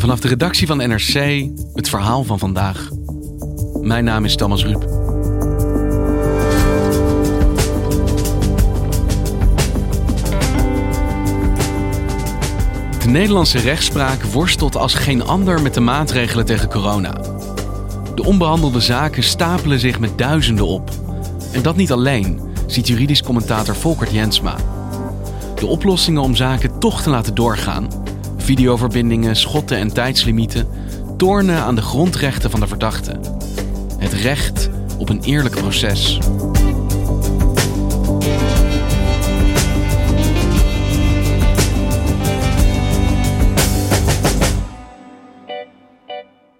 Vanaf de redactie van NRC het verhaal van vandaag. Mijn naam is Thomas Ruip. De Nederlandse rechtspraak worstelt als geen ander met de maatregelen tegen corona. De onbehandelde zaken stapelen zich met duizenden op. En dat niet alleen, ziet juridisch commentator Volkert Jensma. De oplossingen om zaken toch te laten doorgaan videoverbindingen, schotten en tijdslimieten tornen aan de grondrechten van de verdachte. Het recht op een eerlijk proces.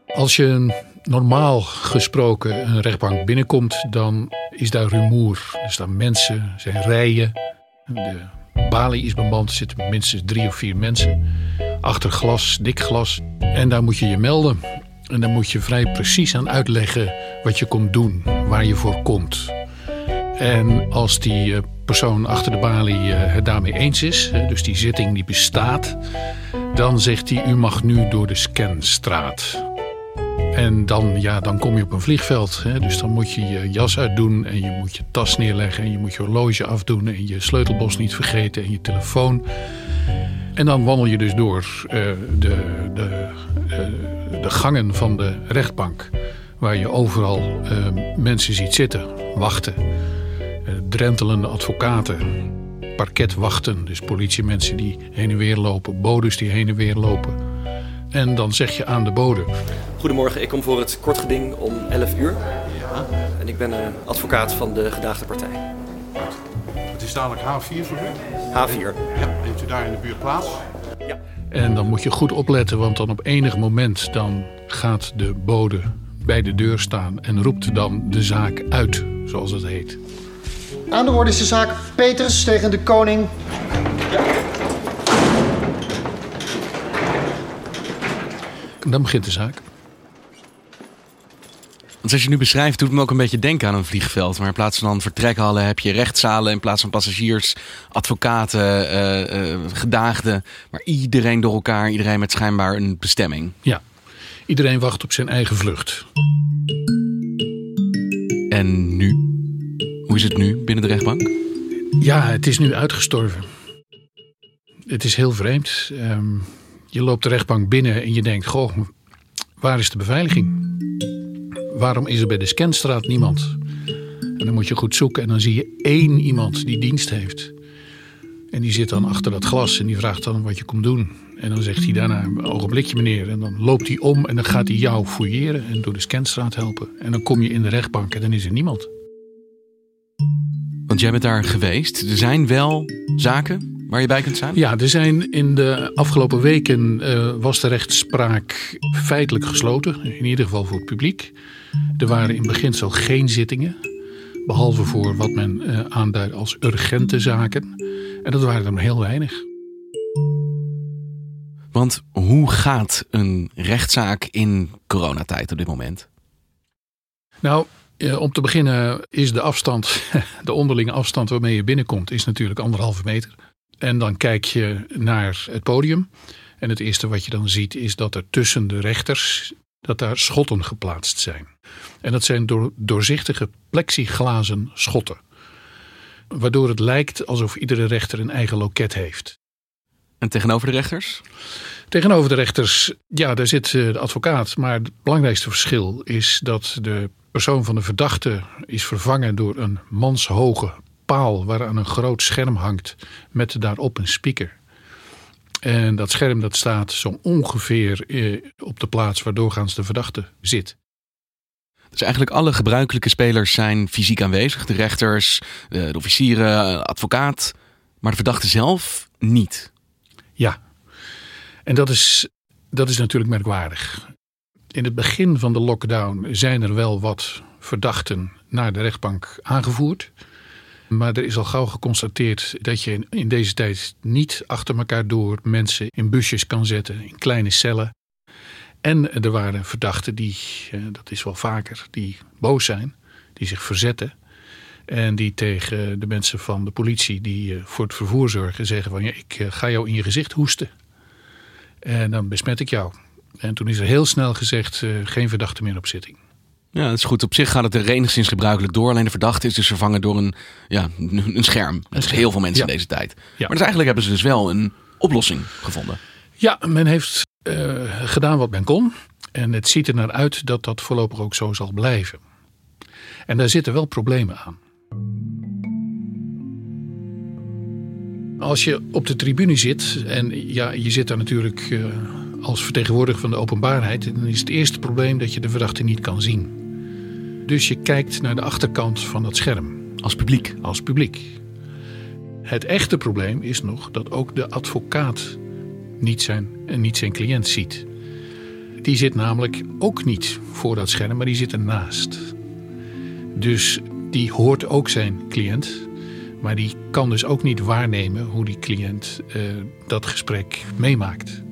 Als je normaal gesproken een rechtbank binnenkomt, dan is daar rumoer. Er staan mensen, er zijn rijen. De balie is bemand, er zitten minstens drie of vier mensen achter glas, dik glas. En daar moet je je melden. En dan moet je vrij precies aan uitleggen wat je komt doen, waar je voor komt. En als die eh, persoon achter de balie eh, het daarmee eens is, dus die zitting die bestaat, dan zegt hij: U mag nu door de scanstraat. En dan, ja, dan kom je op een vliegveld. Hè? Dus dan moet je je jas uitdoen en je moet je tas neerleggen en je moet je horloge afdoen en je sleutelbos niet vergeten en je telefoon. En dan wandel je dus door uh, de, de, uh, de gangen van de rechtbank. Waar je overal uh, mensen ziet zitten, wachten. drentelende advocaten, parketwachten, dus politiemensen die heen en weer lopen, bodes die heen en weer lopen. En dan zeg je aan de bode. Goedemorgen, ik kom voor het kort geding om 11 uur. Ja. En ik ben advocaat van de gedaagde partij. Het is dadelijk H4 voor u? H4. Ja, neemt u daar in de buurt plaats? Ja. En dan moet je goed opletten, want dan op enig moment dan gaat de bode bij de deur staan en roept dan de zaak uit, zoals het heet. Aan de orde is de zaak Peters tegen de koning. Ja. Dan begint de zaak. Want als je nu beschrijft, doet het me ook een beetje denken aan een vliegveld. Maar in plaats van vertrekhallen heb je rechtszalen. In plaats van passagiers, advocaten, uh, uh, gedaagden. Maar iedereen door elkaar, iedereen met schijnbaar een bestemming. Ja, iedereen wacht op zijn eigen vlucht. En nu? Hoe is het nu binnen de rechtbank? Ja, het is nu uitgestorven. Het is heel vreemd. Um, je loopt de rechtbank binnen en je denkt: Goh, waar is de beveiliging? Waarom is er bij de scanstraat niemand? En dan moet je goed zoeken en dan zie je één iemand die dienst heeft. En die zit dan achter dat glas en die vraagt dan wat je komt doen. En dan zegt hij daarna een ogenblikje meneer. En dan loopt hij om en dan gaat hij jou fouilleren en door de scanstraat helpen. En dan kom je in de rechtbank en dan is er niemand. Want jij bent daar geweest. Er zijn wel zaken waar je bij kunt staan? Ja, er zijn in de afgelopen weken uh, was de rechtspraak feitelijk gesloten. In ieder geval voor het publiek. Er waren in beginsel geen zittingen, behalve voor wat men uh, aanduidt als urgente zaken. En dat waren er maar heel weinig. Want hoe gaat een rechtszaak in coronatijd op dit moment? Nou, eh, om te beginnen is de afstand, de onderlinge afstand waarmee je binnenkomt, is natuurlijk anderhalve meter. En dan kijk je naar het podium. En het eerste wat je dan ziet is dat er tussen de rechters dat daar schotten geplaatst zijn. En dat zijn door, doorzichtige plexiglazen schotten. Waardoor het lijkt alsof iedere rechter een eigen loket heeft. En tegenover de rechters? Tegenover de rechters, ja, daar zit eh, de advocaat. Maar het belangrijkste verschil is dat de persoon van de verdachte is vervangen door een manshoge paal waaraan een groot scherm hangt met daarop een speaker. En dat scherm dat staat zo ongeveer eh, op de plaats waar doorgaans de verdachte zit. Dus eigenlijk alle gebruikelijke spelers zijn fysiek aanwezig. De rechters, de, de officieren, advocaat. Maar de verdachte zelf niet. Ja, en dat is, dat is natuurlijk merkwaardig. In het begin van de lockdown zijn er wel wat verdachten naar de rechtbank aangevoerd. Maar er is al gauw geconstateerd dat je in deze tijd niet achter elkaar door mensen in busjes kan zetten, in kleine cellen. En er waren verdachten die, eh, dat is wel vaker, die boos zijn, die zich verzetten. En die tegen de mensen van de politie die eh, voor het vervoer zorgen zeggen van ja, ik eh, ga jou in je gezicht hoesten. En dan besmet ik jou. En toen is er heel snel gezegd geen verdachte meer op zitting. Ja, dat is goed. Op zich gaat het er enigszins gebruikelijk door. Alleen de verdachte is dus vervangen door een, ja, een scherm. Dat is heel veel mensen in deze tijd. Ja. Maar dus eigenlijk hebben ze dus wel een oplossing gevonden. Ja, men heeft uh, gedaan wat men kon. En het ziet er naar uit dat dat voorlopig ook zo zal blijven. En daar zitten wel problemen aan. Als je op de tribune zit, en ja, je zit daar natuurlijk uh, als vertegenwoordiger van de openbaarheid, dan is het eerste probleem dat je de verdachte niet kan zien. Dus je kijkt naar de achterkant van het scherm. Als publiek? Als publiek. Het echte probleem is nog dat ook de advocaat niet zijn, en niet zijn cliënt ziet. Die zit namelijk ook niet voor dat scherm, maar die zit ernaast. Dus die hoort ook zijn cliënt, maar die kan dus ook niet waarnemen hoe die cliënt uh, dat gesprek meemaakt.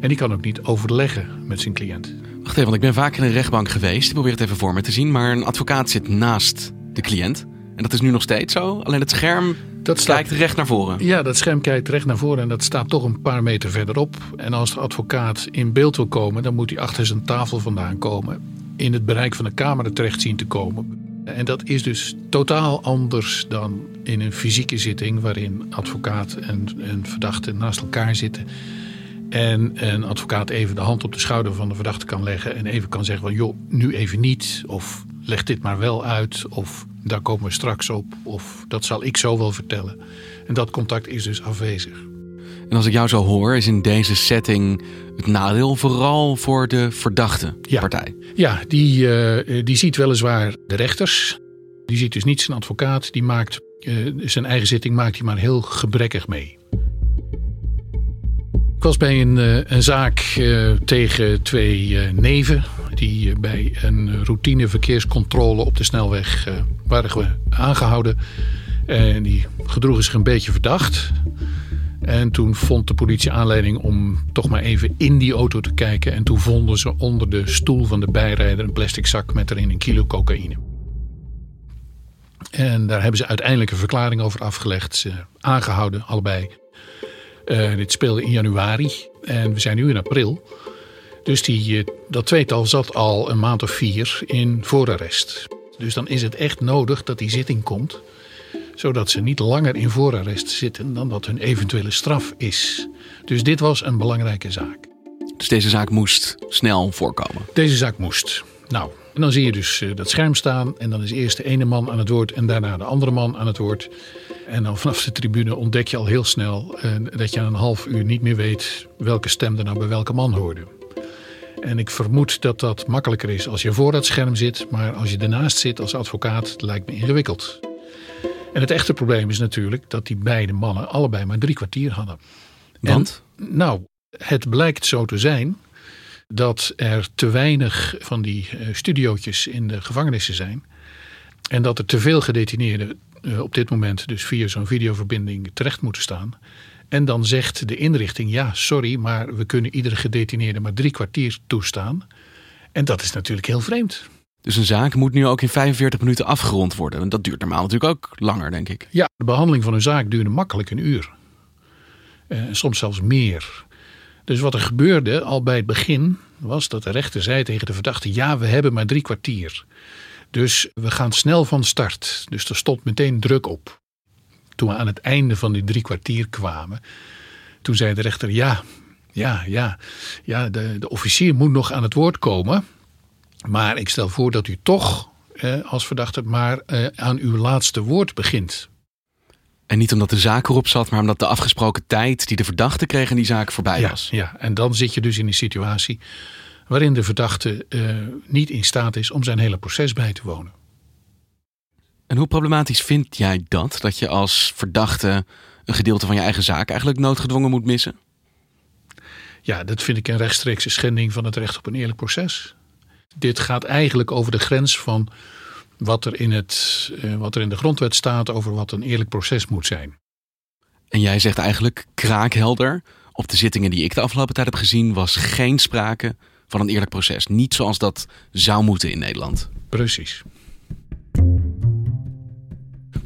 En die kan ook niet overleggen met zijn cliënt. Wacht even, want ik ben vaak in een rechtbank geweest. Ik probeer het even voor me te zien. Maar een advocaat zit naast de cliënt. En dat is nu nog steeds zo. Alleen het scherm dat staat, kijkt recht naar voren. Ja, dat scherm kijkt recht naar voren en dat staat toch een paar meter verderop. En als de advocaat in beeld wil komen, dan moet hij achter zijn tafel vandaan komen. In het bereik van de camera terecht zien te komen. En dat is dus totaal anders dan in een fysieke zitting waarin advocaat en, en verdachte naast elkaar zitten. En een advocaat even de hand op de schouder van de verdachte kan leggen en even kan zeggen van joh, nu even niet. Of leg dit maar wel uit. Of daar komen we straks op. Of dat zal ik zo wel vertellen. En dat contact is dus afwezig. En als ik jou zo hoor, is in deze setting het nadeel vooral voor de verdachte partij. Ja, die, uh, die ziet weliswaar de rechters. Die ziet dus niet zijn advocaat. Die maakt uh, zijn eigen zitting maakt hij maar heel gebrekkig mee. Ik was bij een, eh, een zaak uh, tegen twee uh, neven. Die bij een routine verkeerscontrole op de snelweg waren aangehouden. En die gedroegen zich een beetje verdacht. En toen vond de politie aanleiding om toch maar even in die auto te kijken. En toen vonden ze onder de stoel van de bijrijder een plastic zak met erin een kilo cocaïne. En daar hebben ze uiteindelijk een verklaring over afgelegd. Ze aangehouden, allebei. Uh, dit speelde in januari en we zijn nu in april. Dus die, uh, dat tweetal zat al een maand of vier in voorarrest. Dus dan is het echt nodig dat die zitting komt. Zodat ze niet langer in voorarrest zitten dan dat hun eventuele straf is. Dus dit was een belangrijke zaak. Dus deze zaak moest snel voorkomen? Deze zaak moest. Nou, en dan zie je dus uh, dat scherm staan. En dan is eerst de ene man aan het woord en daarna de andere man aan het woord. En dan vanaf de tribune ontdek je al heel snel uh, dat je een half uur niet meer weet welke stem er nou bij welke man hoorde. En ik vermoed dat dat makkelijker is als je voor dat scherm zit, maar als je ernaast zit als advocaat, lijkt me ingewikkeld. En het echte probleem is natuurlijk dat die beide mannen allebei maar drie kwartier hadden. Want? En, nou, het blijkt zo te zijn dat er te weinig van die uh, studiootjes in de gevangenissen zijn. En dat er te veel gedetineerden uh, op dit moment dus via zo'n videoverbinding terecht moeten staan. En dan zegt de inrichting, ja, sorry, maar we kunnen iedere gedetineerde maar drie kwartier toestaan. En dat is natuurlijk heel vreemd. Dus een zaak moet nu ook in 45 minuten afgerond worden. En dat duurt normaal natuurlijk ook langer, denk ik. Ja, de behandeling van een zaak duurde makkelijk een uur. Uh, soms zelfs meer. Dus wat er gebeurde al bij het begin was dat de rechter zei tegen de verdachte: Ja, we hebben maar drie kwartier. Dus we gaan snel van start. Dus er stond meteen druk op. Toen we aan het einde van die drie kwartier kwamen, Toen zei de rechter: ja, ja, ja, ja de, de officier moet nog aan het woord komen. Maar ik stel voor dat u toch eh, als verdachte maar eh, aan uw laatste woord begint. En niet omdat de zaak erop zat, maar omdat de afgesproken tijd die de verdachte kreeg in die zaak voorbij Ja, was. ja, en dan zit je dus in een situatie waarin de verdachte eh, niet in staat is om zijn hele proces bij te wonen. En hoe problematisch vind jij dat? Dat je als verdachte een gedeelte van je eigen zaak eigenlijk noodgedwongen moet missen? Ja, dat vind ik een rechtstreekse schending van het recht op een eerlijk proces. Dit gaat eigenlijk over de grens van wat er in, het, eh, wat er in de grondwet staat over wat een eerlijk proces moet zijn. En jij zegt eigenlijk kraakhelder. Op de zittingen die ik de afgelopen tijd heb gezien, was geen sprake van een eerlijk proces. Niet zoals dat zou moeten in Nederland. Precies.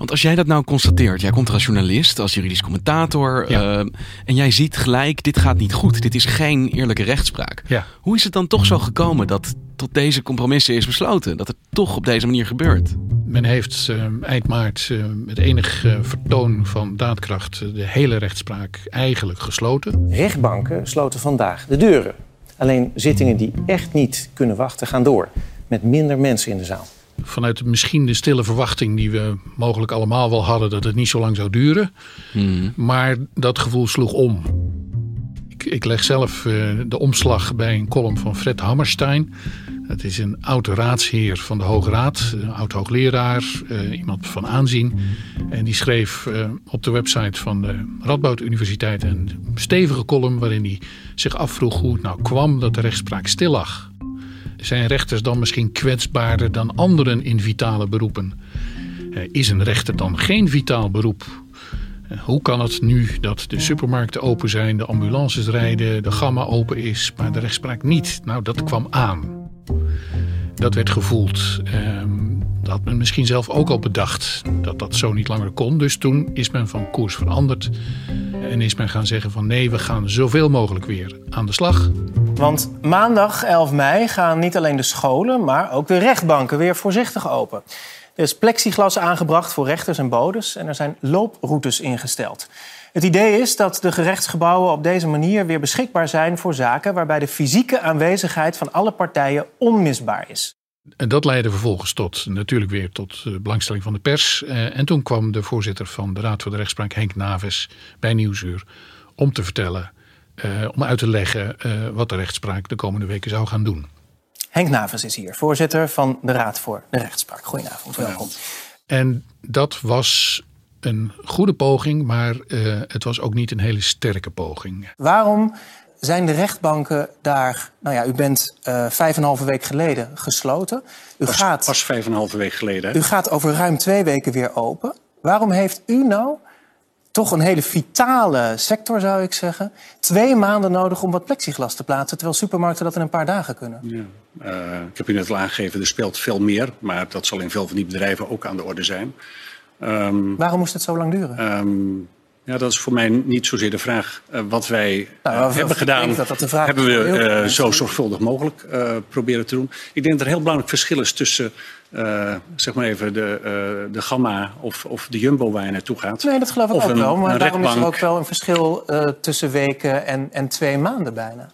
Want als jij dat nou constateert, jij komt er als journalist, als juridisch commentator. Ja. eh, en jij ziet gelijk, dit gaat niet goed. Dit is geen eerlijke rechtspraak. Ja. Hoe is het dan toch zo gekomen dat tot deze compromissen is besloten? Dat het toch op deze manier gebeurt? Men heeft eh, eind maart eh, met enig vertoon van daadkracht de hele rechtspraak eigenlijk gesloten. Rechtbanken sloten vandaag de deuren. Alleen zittingen die echt niet kunnen wachten gaan door. Met minder mensen in de zaal. Vanuit misschien de stille verwachting die we mogelijk allemaal wel hadden dat het niet zo lang zou duren. Maar dat gevoel sloeg om. Ik, ik leg zelf eh, de omslag bij een column van Fred Hammerstein. Dat is een oud raadsheer van de Hoge Raad, een oud hoogleraar, eh, iemand van aanzien. En die schreef eh, op de website van de Radboud Universiteit een stevige column waarin hij zich afvroeg hoe het nou kwam dat de rechtspraak stil lag. Zijn rechters dan misschien kwetsbaarder dan anderen in vitale beroepen? Eh, Is een rechter dan geen vitaal beroep? Eh, Hoe kan het nu dat de supermarkten open zijn, de ambulances rijden, de gamma open is, maar de rechtspraak niet? Nou, dat kwam aan. Dat werd gevoeld. Ehm, dat had men misschien zelf ook al bedacht dat dat zo niet langer kon. Dus toen is men van koers veranderd en is men gaan zeggen van nee, we gaan zoveel mogelijk weer aan de slag. Want maandag 11 mei gaan niet alleen de scholen, maar ook de rechtbanken weer voorzichtig open. Er is plexiglas aangebracht voor rechters en bodes en er zijn looproutes ingesteld. Het idee is dat de gerechtsgebouwen op deze manier weer beschikbaar zijn voor zaken waarbij de fysieke aanwezigheid van alle partijen onmisbaar is. En dat leidde vervolgens tot natuurlijk weer tot eh, belangstelling van de pers. Eh, En toen kwam de voorzitter van de Raad voor de Rechtspraak, Henk Naves, bij Nieuwsuur om te vertellen, eh, om uit te leggen eh, wat de rechtspraak de komende weken zou gaan doen. Henk Naves is hier, voorzitter van de Raad voor de Rechtspraak. Goedenavond, welkom. En dat was een goede poging, maar eh, het was ook niet een hele sterke poging. Waarom zijn de rechtbanken daar... Nou ja, u bent eh, vijf en een halve week geleden gesloten. U Pas, gaat... pas vijf en een halve week geleden. hè? U gaat over ruim twee weken weer open. Waarom heeft u nou, toch een hele vitale sector zou ik zeggen... twee maanden nodig om wat plexiglas te plaatsen... terwijl supermarkten dat in een paar dagen kunnen? Ja. Eh, ik heb u net al aangegeven, er speelt veel meer. Maar dat zal in veel van die bedrijven ook aan de orde zijn. Ehm, Waarom moest het zo lang duren? ehm, ja, dat is voor mij niet zozeer de vraag. Eh, wat wij eh, Nou, hebben gedaan, dat dat de vraag hebben we eh, zo zorgvuldig mogelijk proberen te doen. Ik denk dat er een heel belangrijk verschil is tussen zeg maar even de, de Gamma of, of de Jumbo waar je naartoe gaat. Nee, dat geloof ik Of ook een- wel. Maar daarom is er ook wel een verschil tussen weken en, en twee maanden bijna.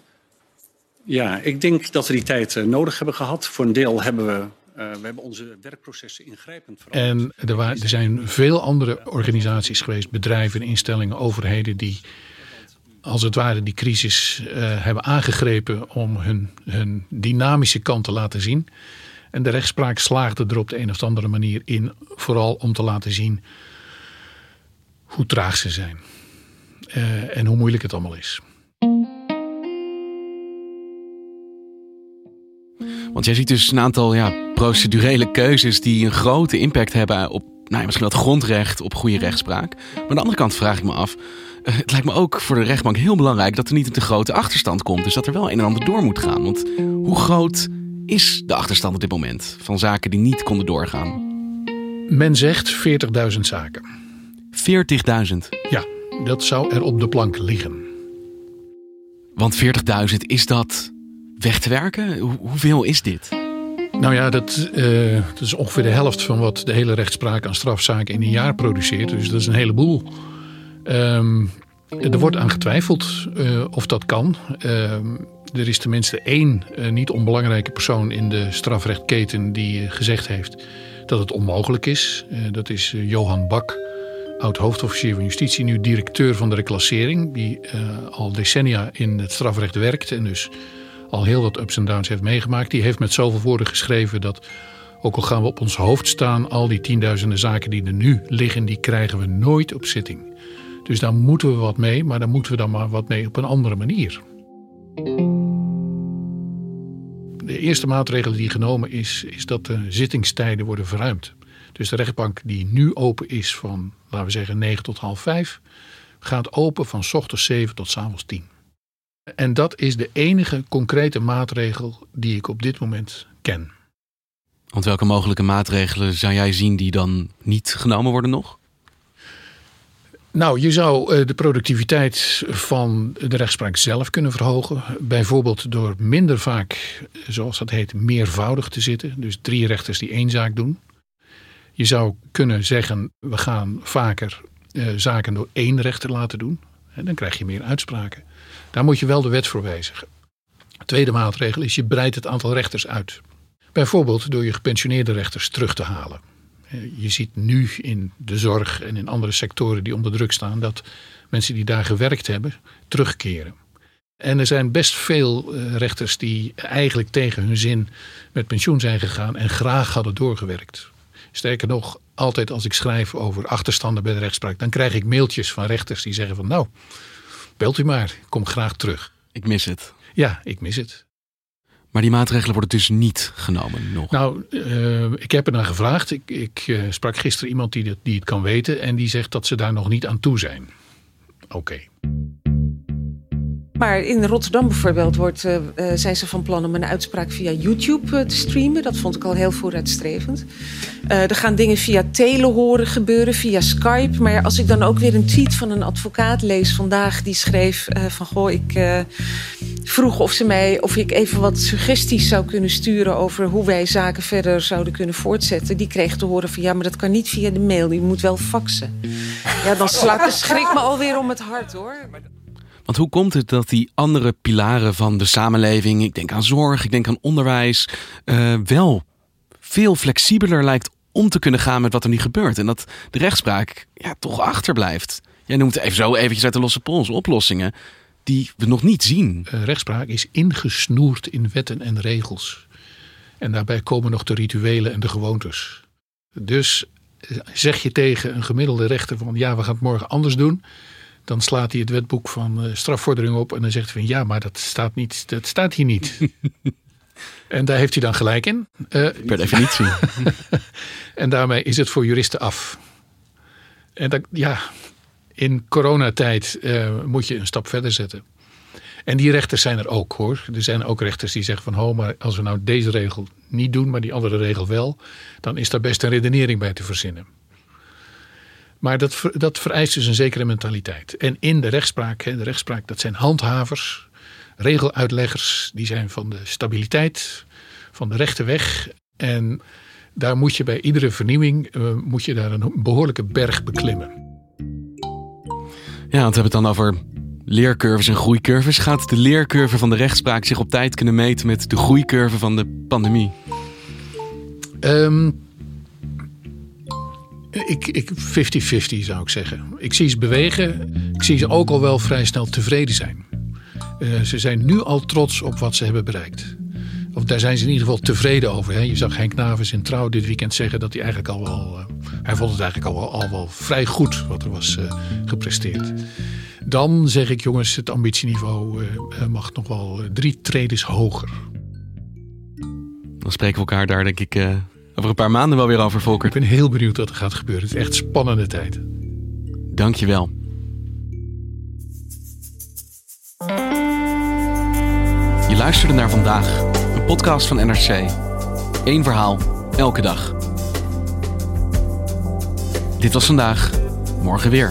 Ja, ik denk dat we die tijd nodig hebben gehad. Voor een deel hebben we, eh, we hebben onze werkprocessen ingrijpend veranderd. En er, wa- er zijn veel andere organisaties geweest, bedrijven, instellingen, overheden die als het ware die crisis eh, hebben aangegrepen om hun, hun dynamische kant te laten zien. En de rechtspraak slaagde er op de een of andere manier in, vooral om te laten zien hoe traag ze zijn eh, en hoe moeilijk het allemaal is. Want jij ziet dus een aantal ja, procedurele keuzes die een grote impact hebben op nou ja, misschien wel het grondrecht, op goede rechtspraak. Maar aan de andere kant vraag ik me af, eh, het lijkt me ook voor de rechtbank heel belangrijk dat er niet een te grote achterstand komt. Dus dat er wel een en ander door moet gaan. Want hoe groot is de achterstand op dit moment van zaken die niet konden doorgaan? Men zegt 40.000 zaken. 40.000. Ja, dat zou er op de plank liggen. Want 40.000 is dat weg te werken? Hoe- hoeveel is dit? Nou ja, dat, eh, dat is ongeveer de helft van wat de hele rechtspraak aan strafzaken in een jaar produceert. Dus dat is een heleboel. Ehm, Er wordt aan getwijfeld uh, of dat kan. Uh, er is tenminste één uh, niet onbelangrijke persoon in de strafrechtketen die gezegd heeft dat het onmogelijk is. dat is Johan Bak, oud hoofdofficier van justitie, nu directeur van de reclassering, die al decennia in het strafrecht werkt en dus al heel wat ups en downs heeft meegemaakt. Die heeft met zoveel woorden geschreven dat ook al gaan we op ons hoofd staan, al die tienduizenden zaken die er nu liggen, die krijgen we nooit op zitting. Dus daar moeten we wat mee, maar dan moeten we dan maar wat mee op een andere manier. De eerste maatregel die genomen is, is dat de zittingstijden worden verruimd. Dus de rechtbank die nu open is van, laten we zeggen, 9 tot half 5, gaat open van ochtends 7 tot s avonds 10. En dat is de enige concrete maatregel die ik op dit moment ken. Want welke mogelijke maatregelen zou jij zien die dan niet genomen worden nog? Nou, je zou eh, de productiviteit van de rechtspraak zelf kunnen verhogen. Bijvoorbeeld door minder vaak, zoals dat heet, meervoudig te zitten. Dus drie rechters die één zaak doen. Je zou kunnen zeggen, we gaan vaker eh, zaken door één rechter laten doen. En dan krijg je meer uitspraken. Daar moet je wel de wet voor wijzigen. De tweede maatregel is, je breidt het aantal rechters uit. Bijvoorbeeld door je gepensioneerde rechters terug te halen. Je ziet nu in de zorg en in andere sectoren die onder druk staan dat mensen die daar gewerkt hebben terugkeren. En er zijn best veel eh, rechters die eigenlijk tegen hun zin met pensioen zijn gegaan en graag hadden doorgewerkt. Sterker nog, altijd als ik schrijf over achterstanden bij de rechtspraak, dan krijg ik mailtjes van rechters die zeggen van nou, belt u maar, kom graag terug. Ik mis het. Ja, ik mis het. Maar die maatregelen worden dus niet genomen nog? Nou, uh, ik heb er naar gevraagd. Ik, ik uh, sprak gisteren iemand die, die het kan weten. En die zegt dat ze daar nog niet aan toe zijn. Oké. Okay. Maar in Rotterdam bijvoorbeeld wordt, uh, zijn ze van plan om een uitspraak via YouTube uh, te streamen. Dat vond ik al heel vooruitstrevend. er gaan dingen via telehoren gebeuren, via Skype. Maar als ik dan ook weer een tweet van een advocaat lees vandaag... die schreef van, goh, ik vroeg of, ze mij, of ik even wat suggesties zou kunnen sturen... over hoe wij zaken verder zouden kunnen voortzetten. Die kreeg te horen van, ja, maar dat kan niet via de mail. Je moet wel faxen. Ja, dan slaat de schrik me alweer om het hart, hoor. Want hoe komt het dat die andere pilaren van de samenleving, ik denk aan zorg, ik denk aan onderwijs, uh, wel veel flexibeler lijkt om te kunnen gaan met wat er nu gebeurt. En dat de rechtspraak ja, toch achterblijft. Jij noemt even zo eventjes uit de losse pols oplossingen die we nog niet zien. Uh, rechtspraak is ingesnoerd in wetten en regels. En daarbij komen nog de rituelen en de gewoontes. Dus eh, zeg je tegen een gemiddelde rechter van ja, we gaan het morgen anders doen dan slaat hij het wetboek van uh, strafvordering op en dan zegt hij van ja, maar dat staat, niet, dat staat hier niet. en daar heeft hij dan gelijk in. Uh, per definitie. en daarmee is het voor juristen af. En dat, ja, in coronatijd uh, moet je een stap verder zetten. En die rechters zijn er ook hoor. Er zijn ook rechters die zeggen van ho, maar als we nou deze regel niet doen, maar die andere regel wel, dan is daar best een redenering bij te verzinnen. Maar dat, dat vereist dus een zekere mentaliteit. En in de rechtspraak, de rechtspraak, dat zijn handhavers, regeluitleggers, die zijn van de stabiliteit, van de rechte weg. En daar moet je bij iedere vernieuwing uh, moet je daar een behoorlijke berg beklimmen. Ja, want we hebben het dan over leercurves en groeicurves. Gaat de leercurve van de rechtspraak zich op tijd kunnen meten met de groeicurve van de pandemie? Um, ik 50-50 zou ik zeggen. Ik zie ze bewegen. Ik zie ze ook al wel vrij snel tevreden zijn. Uh, ze zijn nu al trots op wat ze hebben bereikt. Of daar zijn ze in ieder geval tevreden over. Hè. Je zag Henk Navens in Trouw dit weekend zeggen dat hij eigenlijk al wel... Uh, hij vond het eigenlijk al wel, al wel vrij goed wat er was uh, gepresteerd. Dan zeg ik jongens, het ambitieniveau mag nog wel drie tredes hoger. Dan spreken we elkaar daar denk ik over een paar maanden wel weer over, Volker. Ik ben heel benieuwd wat er gaat gebeuren. Het is echt spannende tijd. Dankjewel. Je luisterde naar vandaag, een podcast van NRC. Eén verhaal, elke dag. Dit was vandaag, morgen weer.